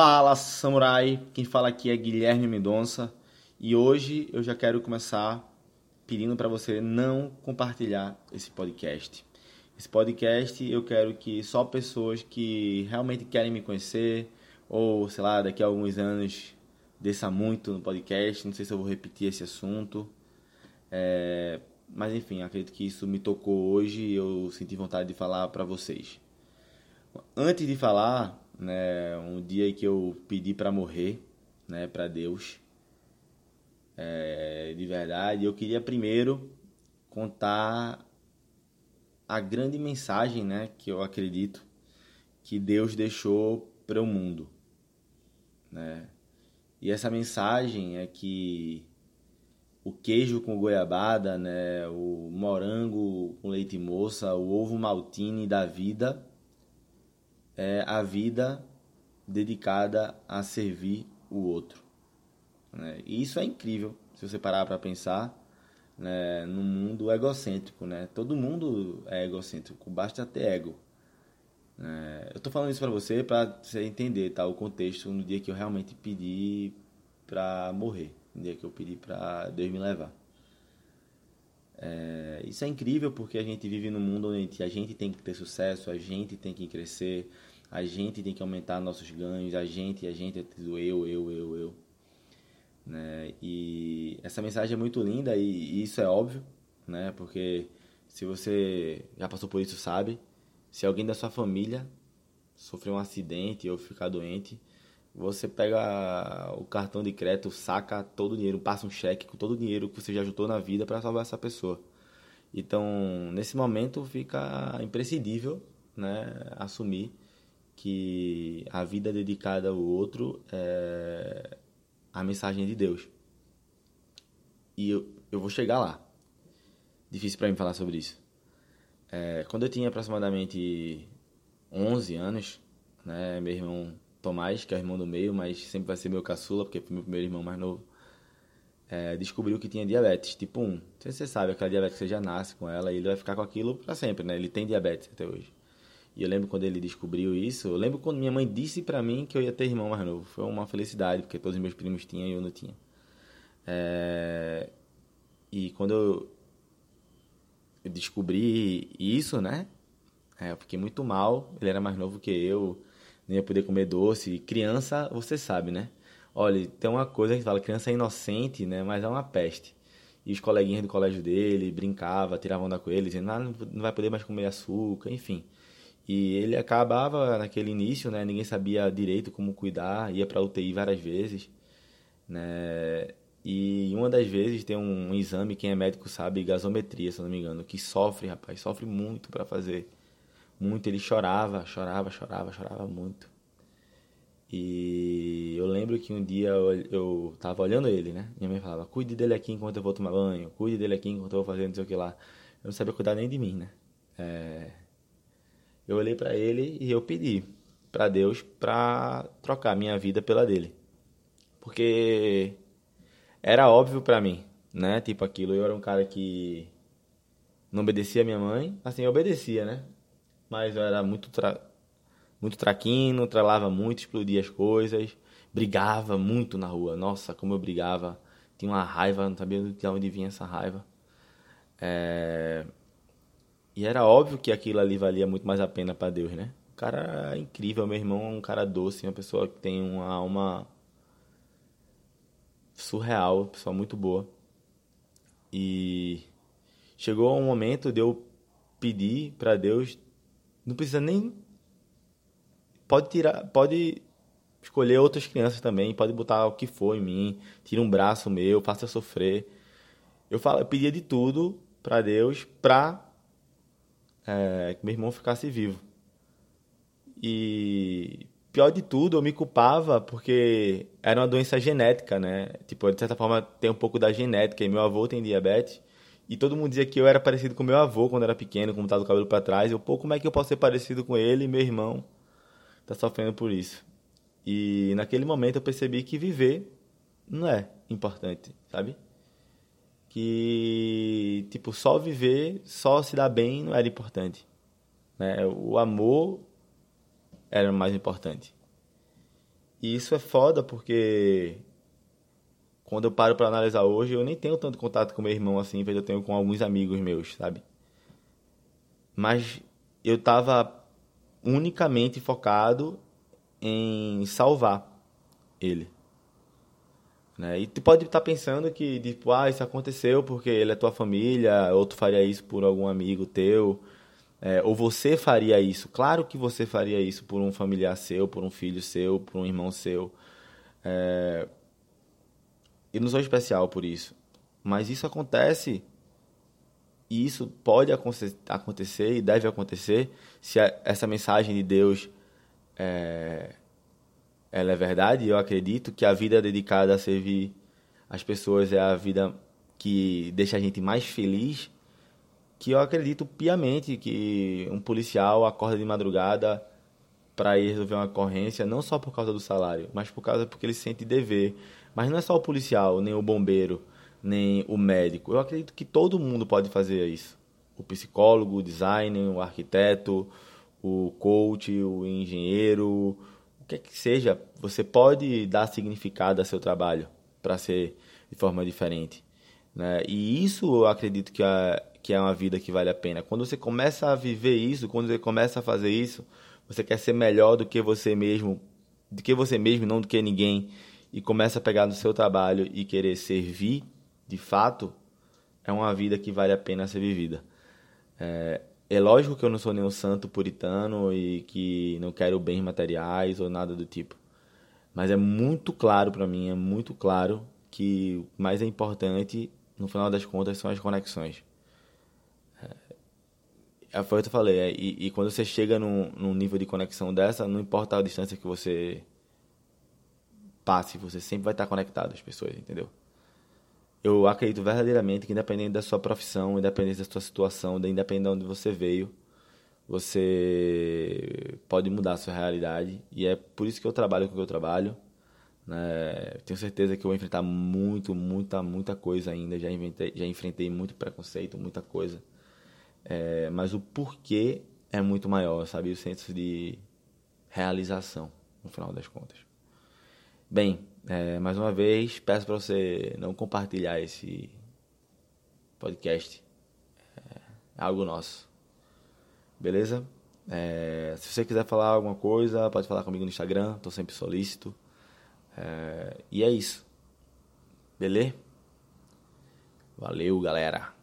Fala samurai, quem fala aqui é Guilherme Mendonça e hoje eu já quero começar pedindo para você não compartilhar esse podcast. Esse podcast eu quero que só pessoas que realmente querem me conhecer ou sei lá, daqui a alguns anos desça muito no podcast, não sei se eu vou repetir esse assunto. É... Mas enfim, acredito que isso me tocou hoje e eu senti vontade de falar para vocês. Antes de falar, né, um dia que eu pedi para morrer, né, para Deus, é, de verdade, eu queria primeiro contar a grande mensagem, né, que eu acredito que Deus deixou para o mundo, né? E essa mensagem é que o queijo com goiabada, né, o morango com leite moça, o ovo maltine da vida é a vida dedicada a servir o outro. Né? E isso é incrível, se você parar para pensar, né, no mundo egocêntrico. Né? Todo mundo é egocêntrico, basta ter ego. É, eu estou falando isso para você para você entender tá, o contexto no dia que eu realmente pedi para morrer, no dia que eu pedi para Deus me levar. É, isso é incrível porque a gente vive num mundo onde a gente tem que ter sucesso, a gente tem que crescer, a gente tem que aumentar nossos ganhos, a gente, a gente é tudo eu, eu, eu, eu. Né? E essa mensagem é muito linda e, e isso é óbvio, né? Porque se você já passou por isso, sabe, se alguém da sua família sofrer um acidente ou ficar doente, você pega o cartão de crédito, saca todo o dinheiro, passa um cheque com todo o dinheiro que você já juntou na vida para salvar essa pessoa. Então, nesse momento fica imprescindível, né, assumir que a vida dedicada ao outro é a mensagem de Deus. E eu, eu vou chegar lá. Difícil para mim falar sobre isso. É, quando eu tinha aproximadamente 11 anos, né, meu irmão Tomás, que é o irmão do meio, mas sempre vai ser meu caçula, porque foi meu primeiro irmão mais novo, é, descobriu que tinha diabetes tipo 1. Não sei se você sabe, aquela diabetes você já nasce com ela e ele vai ficar com aquilo para sempre, né? Ele tem diabetes até hoje. E eu lembro quando ele descobriu isso, eu lembro quando minha mãe disse para mim que eu ia ter irmão mais novo. Foi uma felicidade, porque todos os meus primos tinham e eu não tinha. É... E quando eu... eu descobri isso, né? É, eu fiquei muito mal. Ele era mais novo que eu, nem ia poder comer doce. Criança, você sabe, né? Olha, tem uma coisa que fala, criança é inocente, né? Mas é uma peste. E os coleguinhas do colégio dele brincavam, tiravam onda com ele, dizendo, ah, não vai poder mais comer açúcar, enfim. E ele acabava naquele início, né? Ninguém sabia direito como cuidar, ia para UTI várias vezes, né? E uma das vezes tem um, um, exame, quem é médico sabe, gasometria, se não me engano, que sofre, rapaz, sofre muito para fazer. Muito, ele chorava, chorava, chorava, chorava muito. E eu lembro que um dia eu, eu tava olhando ele, né? Minha mãe falava: "Cuide dele aqui enquanto eu vou tomar banho, cuide dele aqui enquanto eu vou fazer não sei o que lá". Eu não sabia cuidar nem de mim, né? É, eu olhei para ele e eu pedi para Deus para trocar minha vida pela dele. Porque era óbvio para mim, né? Tipo aquilo, eu era um cara que não obedecia a minha mãe, assim, eu obedecia, né? Mas eu era muito tra... muito traquino, tralava muito, explodia as coisas, brigava muito na rua. Nossa, como eu brigava. Tinha uma raiva, não sabia de onde vinha essa raiva. É... E era óbvio que aquilo ali valia muito mais a pena para Deus, né? O cara é incrível, meu irmão é um cara doce, uma pessoa que tem uma alma surreal, uma pessoa muito boa. E chegou um momento de eu pedir para Deus, não precisa nem pode tirar, pode escolher outras crianças também, pode botar o que for em mim, tira um braço meu, faça sofrer. Eu falo, eu pedia de tudo para Deus para é, que meu irmão ficasse vivo. E pior de tudo, eu me culpava porque era uma doença genética, né? Tipo, de certa forma tem um pouco da genética. E meu avô tem diabetes. E todo mundo dizia que eu era parecido com meu avô quando era pequeno, como tava o cabelo para trás. Eu, pô, como é que eu posso ser parecido com ele meu irmão tá sofrendo por isso? E naquele momento eu percebi que viver não é importante, sabe? que tipo só viver, só se dar bem não era importante, né? O amor era mais importante. E isso é foda porque quando eu paro para analisar hoje, eu nem tenho tanto contato com meu irmão assim, eu tenho com alguns amigos meus, sabe? Mas eu tava unicamente focado em salvar ele. Né? E tu pode estar tá pensando que, tipo, ah, isso aconteceu porque ele é tua família, ou tu faria isso por algum amigo teu, é, ou você faria isso. Claro que você faria isso por um familiar seu, por um filho seu, por um irmão seu. É... Eu não sou especial por isso. Mas isso acontece, e isso pode acontecer e deve acontecer se essa mensagem de Deus é, ela é verdade. Eu acredito que a vida dedicada a servir as pessoas é a vida que deixa a gente mais feliz. Que eu acredito piamente que um policial acorda de madrugada para ir resolver uma ocorrência, não só por causa do salário, mas por causa porque ele sente dever. Mas não é só o policial, nem o bombeiro, nem o médico. Eu acredito que todo mundo pode fazer isso. O psicólogo, o designer, o arquiteto, o coach, o engenheiro, que é que seja, você pode dar significado ao seu trabalho para ser de forma diferente. Né? E isso eu acredito que é, que é uma vida que vale a pena. Quando você começa a viver isso, quando você começa a fazer isso, você quer ser melhor do que você mesmo, do que você mesmo, não do que ninguém, e começa a pegar no seu trabalho e querer servir, de fato, é uma vida que vale a pena ser vivida. É, é lógico que eu não sou nenhum santo puritano e que não quero bens materiais ou nada do tipo. Mas é muito claro para mim, é muito claro que o mais importante, no final das contas, são as conexões. É, foi o que eu falei, é, e, e, quando você chega num, num nível de conexão dessa, não importa a distância que você passe, você sempre vai estar conectado às pessoas, entendeu? eu acredito verdadeiramente que independente da sua profissão, independente da sua situação, independente de onde você veio, você pode mudar a sua realidade. E é por isso que eu trabalho com o que eu trabalho. Né? Tenho certeza que eu vou enfrentar muito, muita, muita coisa ainda. Já, inventei, já enfrentei muito preconceito, muita coisa. É, mas o porquê é muito maior, sabe? O senso de realização, no final das contas. Bem, é, mais uma vez, peço para você não compartilhar esse podcast. É, algo nosso. Beleza? É, se você quiser falar alguma coisa, pode falar comigo no Instagram. Estou sempre solícito. É, e é isso. Beleza? Valeu, galera.